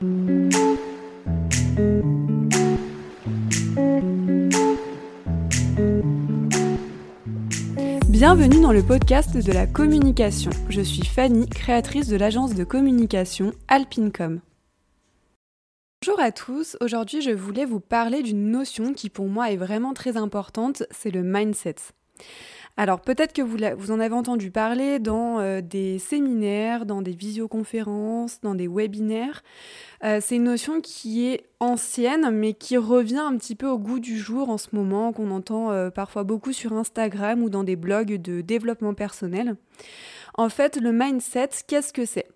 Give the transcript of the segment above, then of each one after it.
Bienvenue dans le podcast de la communication. Je suis Fanny, créatrice de l'agence de communication Alpincom. Bonjour à tous, aujourd'hui je voulais vous parler d'une notion qui pour moi est vraiment très importante, c'est le mindset. Alors peut-être que vous, en avez entendu parler dans euh, des séminaires, dans des visioconférences, dans des webinaires. Euh, c'est une notion qui est ancienne mais qui revient un petit peu au goût du jour en ce moment, qu'on entend euh, parfois beaucoup sur Instagram ou dans des blogs de développement personnel. En fait, le mindset, qu'est-ce que c'est?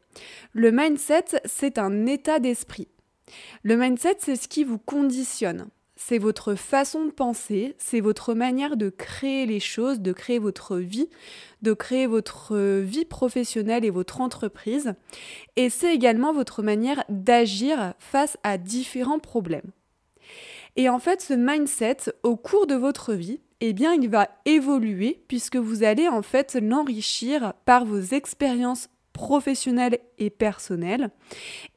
Le mindset, c'est un état d'esprit. Le mindset, c'est ce qui vous conditionne c'est votre façon de penser, c'est votre manière de créer les choses, de créer votre vie, de créer votre vie professionnelle et votre entreprise. Et c'est également votre manière d'agir face à différents problèmes. Et en fait, ce mindset, au cours de votre vie, eh bien, il va évoluer puisque vous allez en fait l'enrichir par vos expériences professionnelles et personnelles,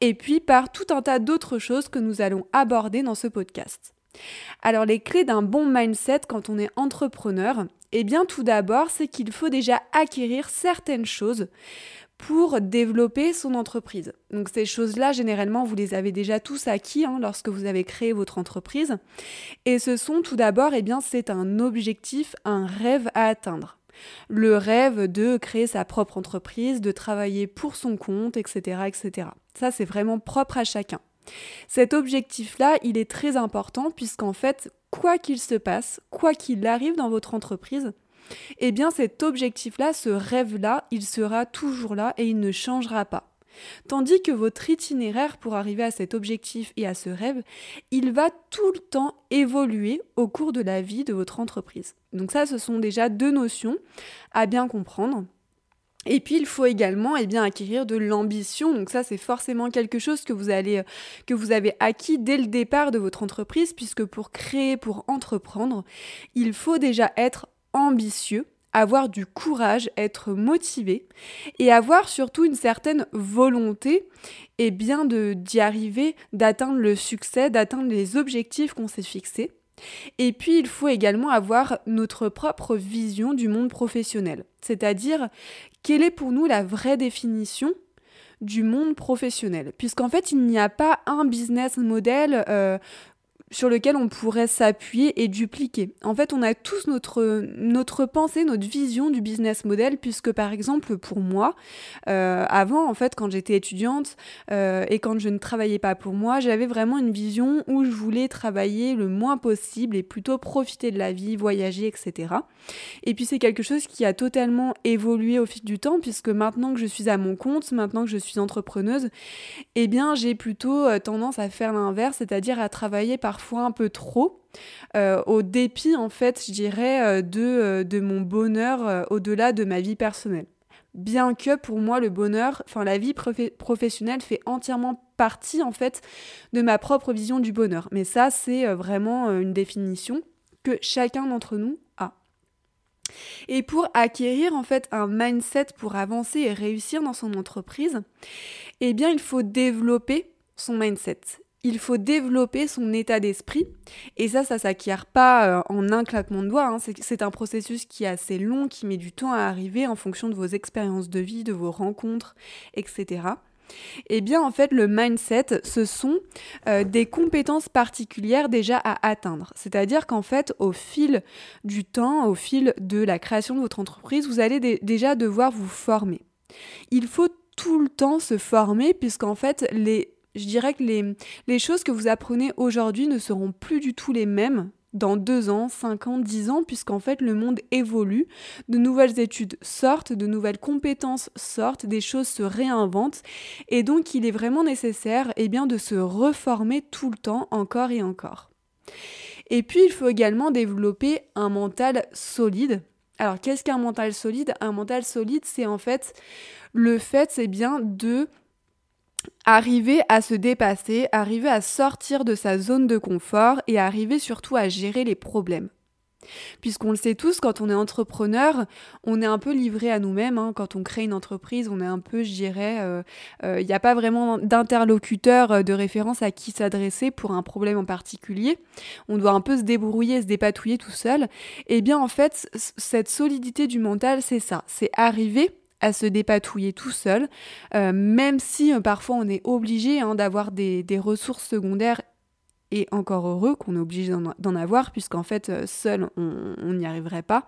et puis par tout un tas d'autres choses que nous allons aborder dans ce podcast. Alors les clés d'un bon mindset quand on est entrepreneur, eh bien tout d'abord, c'est qu'il faut déjà acquérir certaines choses pour développer son entreprise. Donc ces choses-là, généralement, vous les avez déjà tous acquis hein, lorsque vous avez créé votre entreprise. Et ce sont tout d'abord, eh bien, c'est un objectif, un rêve à atteindre. Le rêve de créer sa propre entreprise, de travailler pour son compte, etc. etc. Ça, c'est vraiment propre à chacun. Cet objectif-là, il est très important puisqu'en fait, quoi qu'il se passe, quoi qu'il arrive dans votre entreprise, eh bien cet objectif-là, ce rêve-là, il sera toujours là et il ne changera pas. Tandis que votre itinéraire pour arriver à cet objectif et à ce rêve, il va tout le temps évoluer au cours de la vie de votre entreprise. Donc ça, ce sont déjà deux notions à bien comprendre. Et puis il faut également eh bien, acquérir de l'ambition. Donc ça c'est forcément quelque chose que vous allez que vous avez acquis dès le départ de votre entreprise puisque pour créer, pour entreprendre, il faut déjà être ambitieux, avoir du courage, être motivé et avoir surtout une certaine volonté et bien de d'y arriver, d'atteindre le succès, d'atteindre les objectifs qu'on s'est fixés. Et puis, il faut également avoir notre propre vision du monde professionnel, c'est-à-dire quelle est pour nous la vraie définition du monde professionnel, puisqu'en fait, il n'y a pas un business model euh, sur lequel on pourrait s'appuyer et dupliquer. En fait, on a tous notre, notre pensée, notre vision du business model, puisque par exemple pour moi, euh, avant, en fait, quand j'étais étudiante euh, et quand je ne travaillais pas pour moi, j'avais vraiment une vision où je voulais travailler le moins possible et plutôt profiter de la vie, voyager, etc. Et puis c'est quelque chose qui a totalement évolué au fil du temps, puisque maintenant que je suis à mon compte, maintenant que je suis entrepreneuse, eh bien j'ai plutôt euh, tendance à faire l'inverse, c'est-à-dire à travailler par parfois un peu trop, euh, au dépit en fait, je dirais, euh, de, euh, de mon bonheur au-delà de ma vie personnelle. Bien que pour moi le bonheur, enfin la vie professionnelle fait entièrement partie en fait de ma propre vision du bonheur. Mais ça c'est vraiment une définition que chacun d'entre nous a. Et pour acquérir en fait un mindset pour avancer et réussir dans son entreprise, eh bien il faut développer son mindset il faut développer son état d'esprit. Et ça, ça s'acquiert pas euh, en un claquement de doigts. Hein. C'est un processus qui est assez long, qui met du temps à arriver en fonction de vos expériences de vie, de vos rencontres, etc. Eh bien, en fait, le mindset, ce sont euh, des compétences particulières déjà à atteindre. C'est-à-dire qu'en fait, au fil du temps, au fil de la création de votre entreprise, vous allez déjà devoir vous former. Il faut tout le temps se former puisqu'en fait, les je dirais que les, choses que vous apprenez aujourd'hui ne seront plus du tout les mêmes dans deux ans, cinq ans, dix ans, puisqu'en fait le monde évolue, de nouvelles études sortent, de nouvelles compétences sortent, des choses se réinventent, et donc il est vraiment nécessaire eh bien, de se reformer tout le temps, encore et encore. Et puis il faut également développer un mental solide. Alors qu'est-ce qu'un mental solide? Un mental solide, c'est en fait le fait, c'est bien de arriver à se dépasser, arriver à sortir de sa zone de confort et arriver surtout à gérer les problèmes. Puisqu'on le sait tous, quand on est entrepreneur, on est un peu livré à nous-mêmes. Hein. Quand on crée une entreprise, on est un peu, je dirais, euh, euh, il n'y a pas vraiment d'interlocuteur euh, de référence à qui s'adresser pour un problème en particulier. On doit un peu se débrouiller, se dépatouiller tout seul. Et eh bien, en fait, cette solidité du mental, c'est ça. C'est arriver à se dépatouiller tout seul, même si parfois on est obligé hein, d'avoir des, des ressources secondaires et encore heureux qu'on est obligé d'en avoir, puisqu'en fait, euh, seul, on n'y arriverait pas.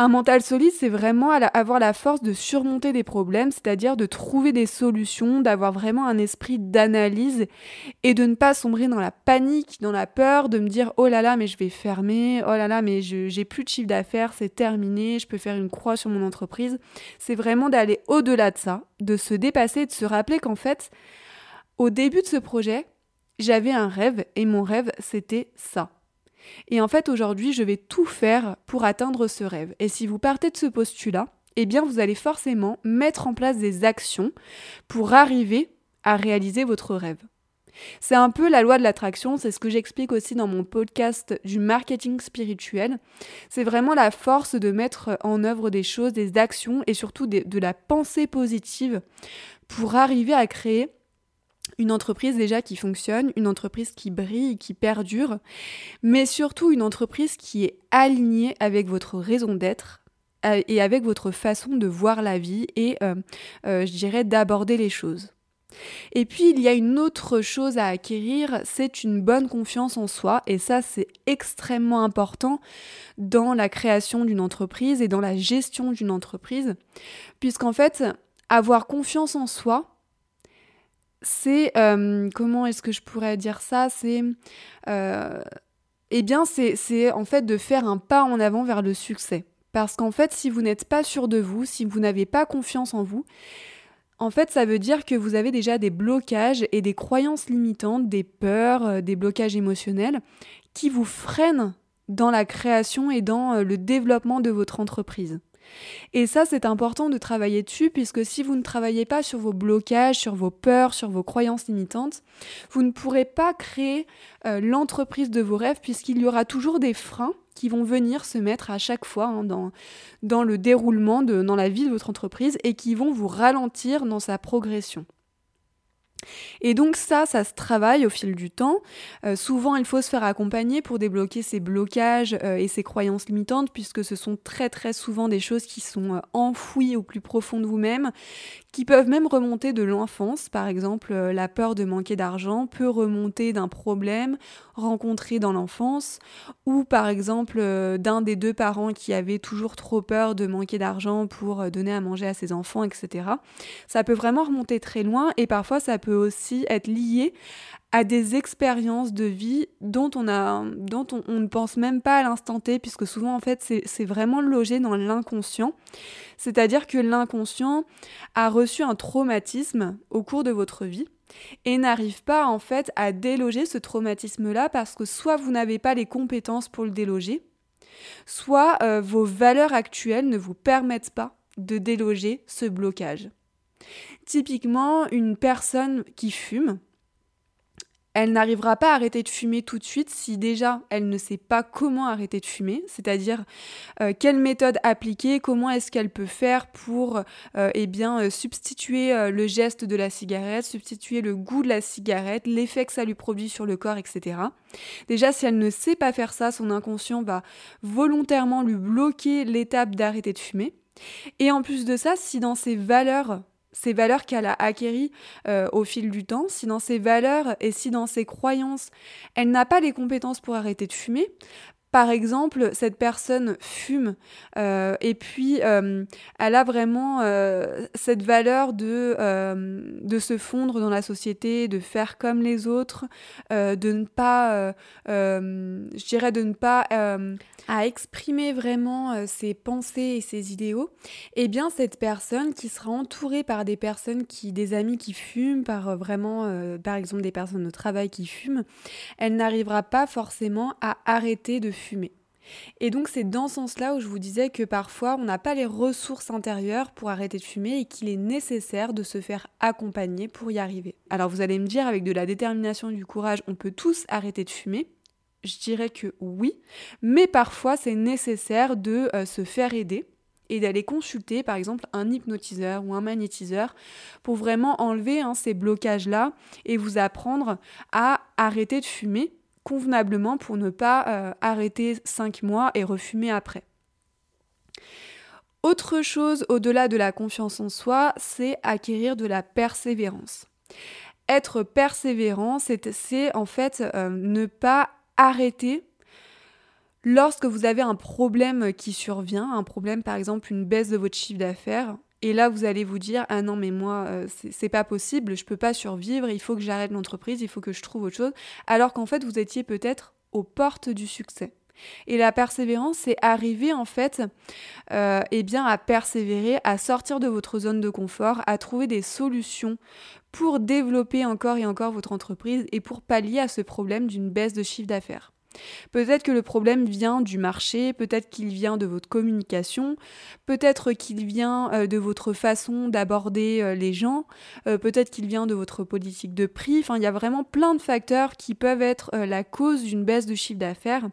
Un mental solide, c'est vraiment avoir la force de surmonter des problèmes, c'est-à-dire de trouver des solutions, d'avoir vraiment un esprit d'analyse et de ne pas sombrer dans la panique, dans la peur, de me dire oh là là, mais je vais fermer, oh là là, mais j'ai plus de chiffre d'affaires, c'est terminé, je peux faire une croix sur mon entreprise. C'est vraiment d'aller au-delà de ça, de se dépasser, de se rappeler qu'en fait, au début de ce projet, j'avais un rêve et mon rêve c'était ça. Et en fait aujourd'hui je vais tout faire pour atteindre ce rêve. Et si vous partez de ce postulat, eh bien vous allez forcément mettre en place des actions pour arriver à réaliser votre rêve. C'est un peu la loi de l'attraction, c'est ce que j'explique aussi dans mon podcast du marketing spirituel. C'est vraiment la force de mettre en œuvre des choses, des actions et surtout de la pensée positive pour arriver à créer une entreprise déjà qui fonctionne, une entreprise qui brille, qui perdure, mais surtout une entreprise qui est alignée avec votre raison d'être euh, et avec votre façon de voir la vie et, euh, euh, je dirais, d'aborder les choses. Et puis, il y a une autre chose à acquérir, c'est une bonne confiance en soi, et ça, c'est extrêmement important dans la création d'une entreprise et dans la gestion d'une entreprise, puisqu'en fait, avoir confiance en soi, c'est euh, comment est-ce que je pourrais dire ça C'est euh, eh bien c'est en fait de faire un pas en avant vers le succès. Parce qu'en fait, si vous n'êtes pas sûr de vous, si vous n'avez pas confiance en vous, en fait, ça veut dire que vous avez déjà des blocages et des croyances limitantes, des peurs, euh, des blocages émotionnels qui vous freinent dans la création et dans le développement de votre entreprise. Et ça, c'est important de travailler dessus, puisque si vous ne travaillez pas sur vos blocages, sur vos peurs, sur vos croyances limitantes, vous ne pourrez pas créer euh, l'entreprise de vos rêves, puisqu'il y aura toujours des freins qui vont venir se mettre à chaque fois hein, dans, le déroulement, de, dans la vie de votre entreprise, et qui vont vous ralentir dans sa progression. Et donc ça, ça se travaille au fil du temps. Euh, souvent, il faut se faire accompagner pour débloquer ces blocages euh, et ces croyances limitantes, puisque ce sont très très souvent des choses qui sont euh, enfouies au plus profond de vous-même, qui peuvent même remonter de l'enfance. Par exemple, la peur de manquer d'argent peut remonter d'un problème rencontré dans l'enfance, ou par exemple d'un des deux parents qui avait toujours trop peur de manquer d'argent pour donner à manger à ses enfants, etc. Ça peut vraiment remonter très loin et parfois ça peut aussi être lié à des expériences de vie dont on, a, dont on, ne pense même pas à l'instant T, puisque souvent en fait c'est vraiment logé dans l'inconscient. C'est-à-dire que l'inconscient a reçu un traumatisme au cours de votre vie et n'arrive pas en fait à déloger ce traumatisme-là parce que soit vous n'avez pas les compétences pour le déloger, soit euh, vos valeurs actuelles ne vous permettent pas de déloger ce blocage. Typiquement, une personne qui fume, elle n'arrivera pas à arrêter de fumer tout de suite si déjà elle ne sait pas comment arrêter de fumer, c'est-à-dire euh, quelle méthode appliquer, comment est-ce qu'elle peut faire pour euh, eh bien, euh, substituer le geste de la cigarette, substituer le goût de la cigarette, l'effet que ça lui produit sur le corps, etc. Déjà, si elle ne sait pas faire ça, son inconscient va volontairement lui bloquer l'étape d'arrêter de fumer. Et en plus de ça, si dans ses valeurs ces valeurs qu'elle a acquéries euh, au fil du temps, si dans ses valeurs et si dans ses croyances, elle n'a pas les compétences pour arrêter de fumer, par exemple, cette personne fume euh, et puis euh, elle a vraiment cette valeur de, de se fondre dans la société, de faire comme les autres, de ne pas, je dirais, de ne pas à exprimer vraiment euh, ses pensées et ses idéaux, eh bien cette personne qui sera entourée par des personnes qui, des amis qui fument, par euh, vraiment, euh, par exemple des personnes au travail qui fument, elle n'arrivera pas forcément à arrêter de fumer. Et donc c'est dans ce sens-là où je vous disais que parfois on n'a pas les ressources intérieures pour arrêter de fumer et qu'il est nécessaire de se faire accompagner pour y arriver. Alors vous allez me dire avec de la détermination et du courage, on peut tous arrêter de fumer? Je dirais que oui, mais parfois c'est nécessaire de euh, se faire aider et d'aller consulter par exemple un hypnotiseur ou un magnétiseur pour vraiment enlever hein, ces blocages-là et vous apprendre à arrêter de fumer convenablement pour ne pas euh, arrêter 5 mois et refumer après. Autre chose au-delà de la confiance en soi, c'est acquérir de la persévérance. Être persévérant, c'est en fait euh, ne pas arrêter lorsque vous avez un problème qui survient, un problème par exemple une baisse de votre chiffre d'affaires, et là vous allez vous dire ah non mais moi euh, c'est pas possible, je peux pas survivre, il faut que j'arrête l'entreprise, il faut que je trouve autre chose, alors qu'en fait vous étiez peut-être aux portes du succès. Et la persévérance, c'est arriver en fait euh, eh bien, à persévérer, à sortir de votre zone de confort, à trouver des solutions pour développer encore et encore votre entreprise et pour pallier à ce problème d'une baisse de chiffre d'affaires. Peut-être que le problème vient du marché, peut-être qu'il vient de votre communication, peut-être qu'il vient euh, de votre façon d'aborder euh, les gens, euh, peut-être qu'il vient de votre politique de prix. Enfin, il y a vraiment plein de facteurs qui peuvent être la cause d'une baisse de chiffre d'affaires.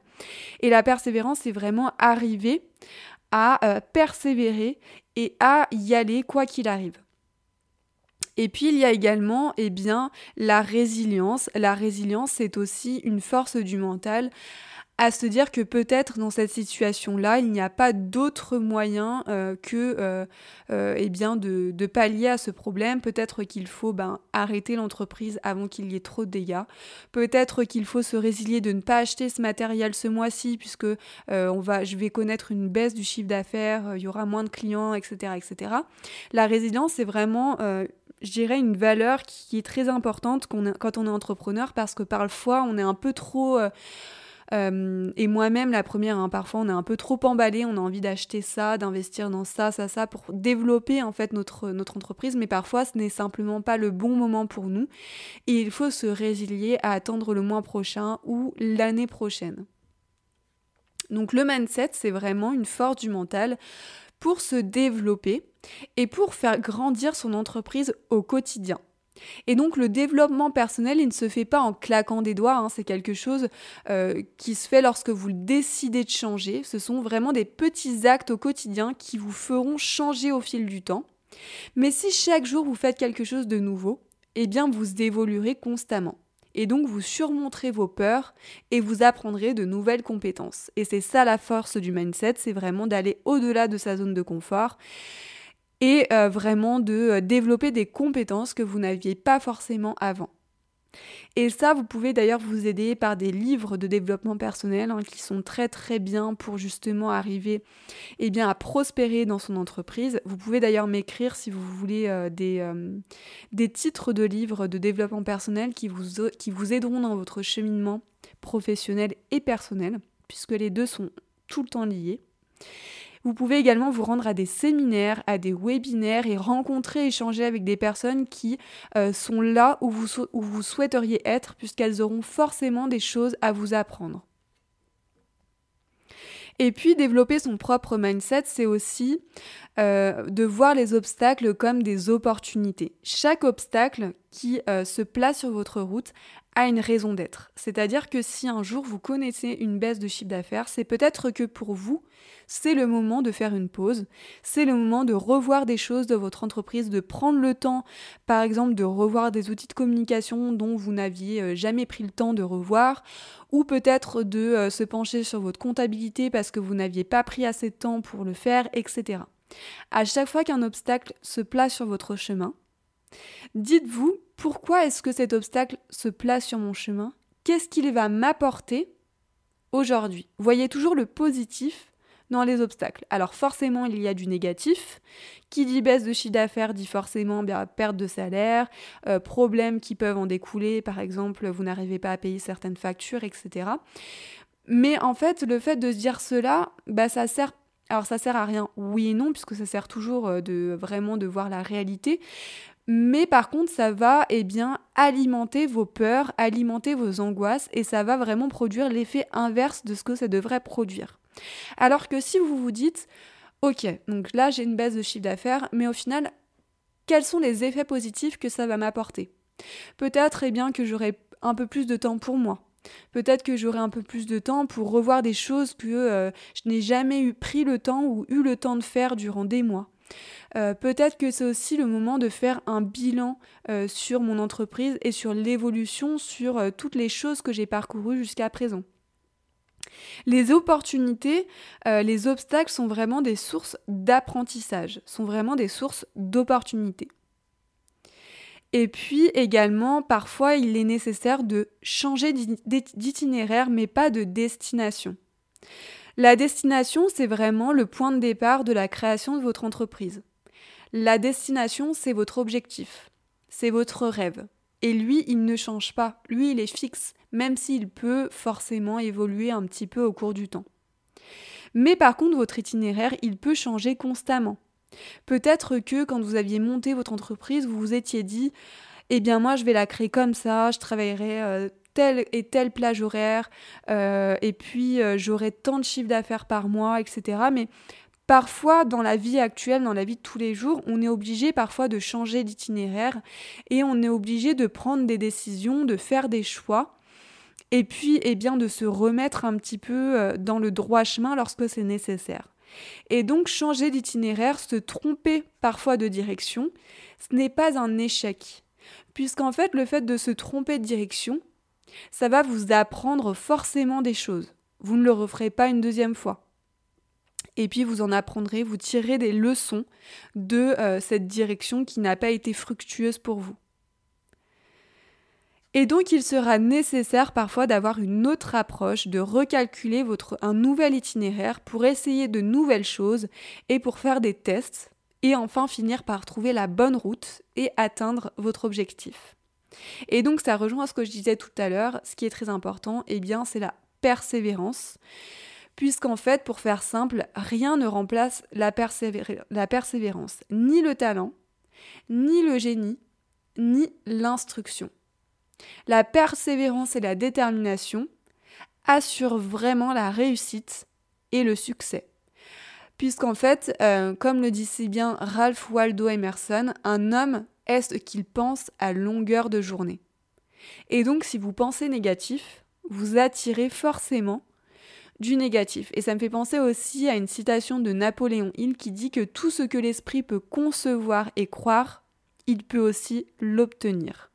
Et la persévérance, c'est vraiment arriver à persévérer et à y aller quoi qu'il arrive. Et puis il y a également eh bien, la résilience. La résilience, c'est aussi une force du mental à se dire que peut-être dans cette situation-là, il n'y a pas d'autre moyen euh, que euh, euh, eh bien de, pallier à ce problème. Peut-être qu'il faut ben, arrêter l'entreprise avant qu'il y ait trop de dégâts. Peut-être qu'il faut se résilier de ne pas acheter ce matériel ce mois-ci puisque on va, je vais connaître une baisse du chiffre d'affaires, il y aura moins de clients, etc. etc. La résilience, c'est vraiment je dirais, une valeur qui est très importante quand on est entrepreneur parce que parfois on est un peu trop... Euh, euh, et moi-même, la première, hein, parfois on est un peu trop emballé, on a envie d'acheter ça, d'investir dans ça, ça, ça, pour développer en fait notre, notre entreprise, mais parfois ce n'est simplement pas le bon moment pour nous. Et il faut se résilier à attendre le mois prochain ou l'année prochaine. Donc le mindset, c'est vraiment une force du mental pour se développer et pour faire grandir son entreprise au quotidien. Et donc le développement personnel, il ne se fait pas en claquant des doigts, hein. c'est quelque chose euh, qui se fait lorsque vous décidez de changer. Ce sont vraiment des petits actes au quotidien qui vous feront changer au fil du temps. Mais si chaque jour vous faites quelque chose de nouveau, eh bien vous évoluerez constamment et donc vous surmonterez vos peurs et vous apprendrez de nouvelles compétences. Et c'est ça la force du mindset, c'est vraiment d'aller au-delà de sa zone de confort et euh, vraiment de euh, développer des compétences que vous n'aviez pas forcément avant. Et ça, vous pouvez d'ailleurs vous aider par des livres de développement personnel hein, qui sont très très bien pour justement arriver eh bien, à prospérer dans son entreprise. Vous pouvez d'ailleurs m'écrire si vous voulez euh, des, euh, des titres de livres de développement personnel qui vous, qui vous aideront dans votre cheminement professionnel et personnel, puisque les deux sont tout le temps liés. Vous pouvez également vous rendre à des séminaires, à des webinaires et rencontrer, échanger avec des personnes qui euh, sont là où vous, souhaiteriez être, puisqu'elles auront forcément des choses à vous apprendre. Et puis développer son propre mindset, c'est aussi euh, de voir les obstacles comme des opportunités. Chaque obstacle qui euh, se place sur votre route a une raison d'être. C'est-à-dire que si un jour vous connaissez une baisse de chiffre d'affaires, c'est peut-être que pour vous, c'est le moment de faire une pause, c'est le moment de revoir des choses de votre entreprise, de prendre le temps, par exemple, de revoir des outils de communication dont vous n'aviez euh, jamais pris le temps de revoir, ou peut-être de euh, se pencher sur votre comptabilité parce que vous n'aviez pas pris assez de temps pour le faire, etc. À chaque fois qu'un obstacle se place sur votre chemin, dites-vous pourquoi est-ce que cet obstacle se place sur mon chemin? Qu'est-ce qu'il va m'apporter aujourd'hui? Voyez toujours le positif dans les obstacles. Alors forcément, il y a du négatif. Qui dit baisse de chiffre d'affaires dit forcément bien, perte de salaire, euh, problèmes qui peuvent en découler, par exemple, vous n'arrivez pas à payer certaines factures, etc. Mais en fait, le fait de se dire cela, bah, ça sert alors ça sert à rien, oui et non, puisque ça sert toujours euh, de vraiment de voir la réalité. Mais par contre, ça va eh bien alimenter vos peurs, alimenter vos angoisses et ça va vraiment produire l'effet inverse de ce que ça devrait produire. Alors que si vous vous dites OK, donc là j'ai une baisse de chiffre d'affaires, mais au final, quels sont les effets positifs que ça va m'apporter? Peut-être eh bien que j'aurai un peu plus de temps pour moi. Peut-être que j'aurai un peu plus de temps pour revoir des choses que euh, je n'ai jamais eu pris le temps ou eu le temps de faire durant des mois. Euh, peut-être que c'est aussi le moment de faire un bilan euh, sur mon entreprise et sur l'évolution, sur toutes les choses que j'ai parcourues jusqu'à présent. Les opportunités, les obstacles sont vraiment des sources d'apprentissage, sont vraiment des sources d'opportunités. Et puis également, parfois, il est nécessaire de changer d'itinéraire, mais pas de destination. La destination, c'est vraiment le point de départ de la création de votre entreprise. La destination, c'est votre objectif, c'est votre rêve. Et lui, il ne change pas, lui, il est fixe, même s'il peut forcément évoluer un petit peu au cours du temps. Mais par contre, votre itinéraire, il peut changer constamment. Peut-être que quand vous aviez monté votre entreprise, vous vous étiez dit, eh bien moi je vais la créer comme ça, je travaillerai euh, telle et telle plage horaire, euh, et puis euh, j'aurai tant de chiffres d'affaires par mois, etc. Mais parfois dans la vie actuelle, dans la vie de tous les jours, on est obligé parfois de changer d'itinéraire et on est obligé de prendre des décisions, de faire des choix. Et puis, eh bien, de se remettre un petit peu dans le droit chemin lorsque c'est nécessaire. Et donc changer d'itinéraire, se tromper parfois de direction, ce n'est pas un échec. Puisqu'en fait, le fait de se tromper de direction, ça va vous apprendre forcément des choses. Vous ne le referez pas une deuxième fois. Et puis vous en apprendrez, vous tirerez des leçons de euh, cette direction qui n'a pas été fructueuse pour vous. Et donc il sera nécessaire parfois d'avoir une autre approche, de recalculer votre, un nouvel itinéraire pour essayer de nouvelles choses et pour faire des tests et enfin finir par trouver la bonne route et atteindre votre objectif. Et donc ça rejoint ce que je disais tout à l'heure, ce qui est très important, eh bien c'est la persévérance. Puisqu'en fait, pour faire simple, rien ne remplace la, la persévérance, ni le talent, ni le génie, ni l'instruction. La persévérance et la détermination assurent vraiment la réussite et le succès. Puisqu'en fait, euh, comme le dit si bien Ralph Waldo Emerson, un homme est ce qu'il pense à longueur de journée. Et donc si vous pensez négatif, vous attirez forcément du négatif. Et ça me fait penser aussi à une citation de Napoléon Hill qui dit que tout ce que l'esprit peut concevoir et croire, il peut aussi l'obtenir.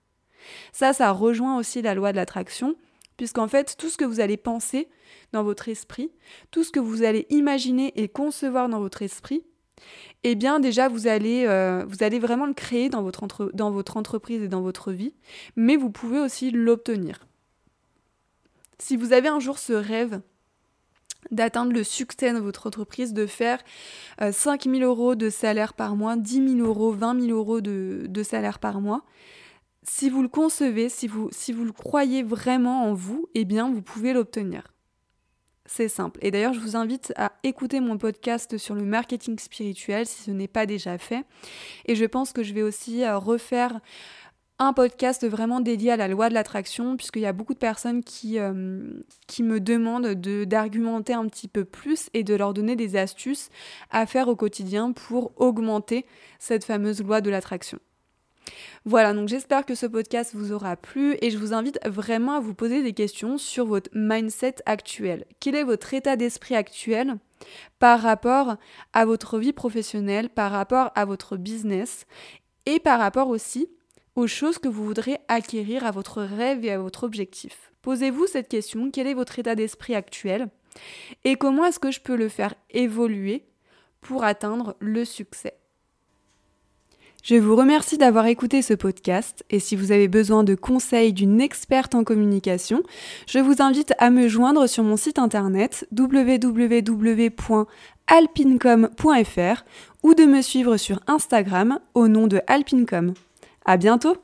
Ça, ça rejoint aussi la loi de l'attraction, puisqu'en fait, tout ce que vous allez penser dans votre esprit, tout ce que vous allez imaginer et concevoir dans votre esprit, eh bien déjà vous allez, euh, vous allez vraiment le créer dans votre, entreprise et dans votre vie, mais vous pouvez aussi l'obtenir. Si vous avez un jour ce rêve d'atteindre le succès dans votre entreprise, de faire 5 euh, 000 euros de salaire par mois, 10 000 euros, 20 000 euros de salaire par mois, si vous le concevez, si vous, le croyez vraiment en vous, eh bien, vous pouvez l'obtenir. C'est simple. Et d'ailleurs, je vous invite à écouter mon podcast sur le marketing spirituel si ce n'est pas déjà fait. Et je pense que je vais aussi euh, refaire un podcast vraiment dédié à la loi de l'attraction, puisqu'il y a beaucoup de personnes qui, euh, qui me demandent d'argumenter un petit peu plus et de leur donner des astuces à faire au quotidien pour augmenter cette fameuse loi de l'attraction. Voilà, donc j'espère que ce podcast vous aura plu et je vous invite vraiment à vous poser des questions sur votre mindset actuel. Quel est votre état d'esprit actuel par rapport à votre vie professionnelle, par rapport à votre business et par rapport aussi aux choses que vous voudrez acquérir à votre rêve et à votre objectif? Posez-vous cette question, quel est votre état d'esprit actuel et comment est-ce que je peux le faire évoluer pour atteindre le succès? Je vous remercie d'avoir écouté ce podcast et si vous avez besoin de conseils d'une experte en communication, je vous invite à me joindre sur mon site internet www.alpincom.fr ou de me suivre sur Instagram au nom de Alpincom. À bientôt!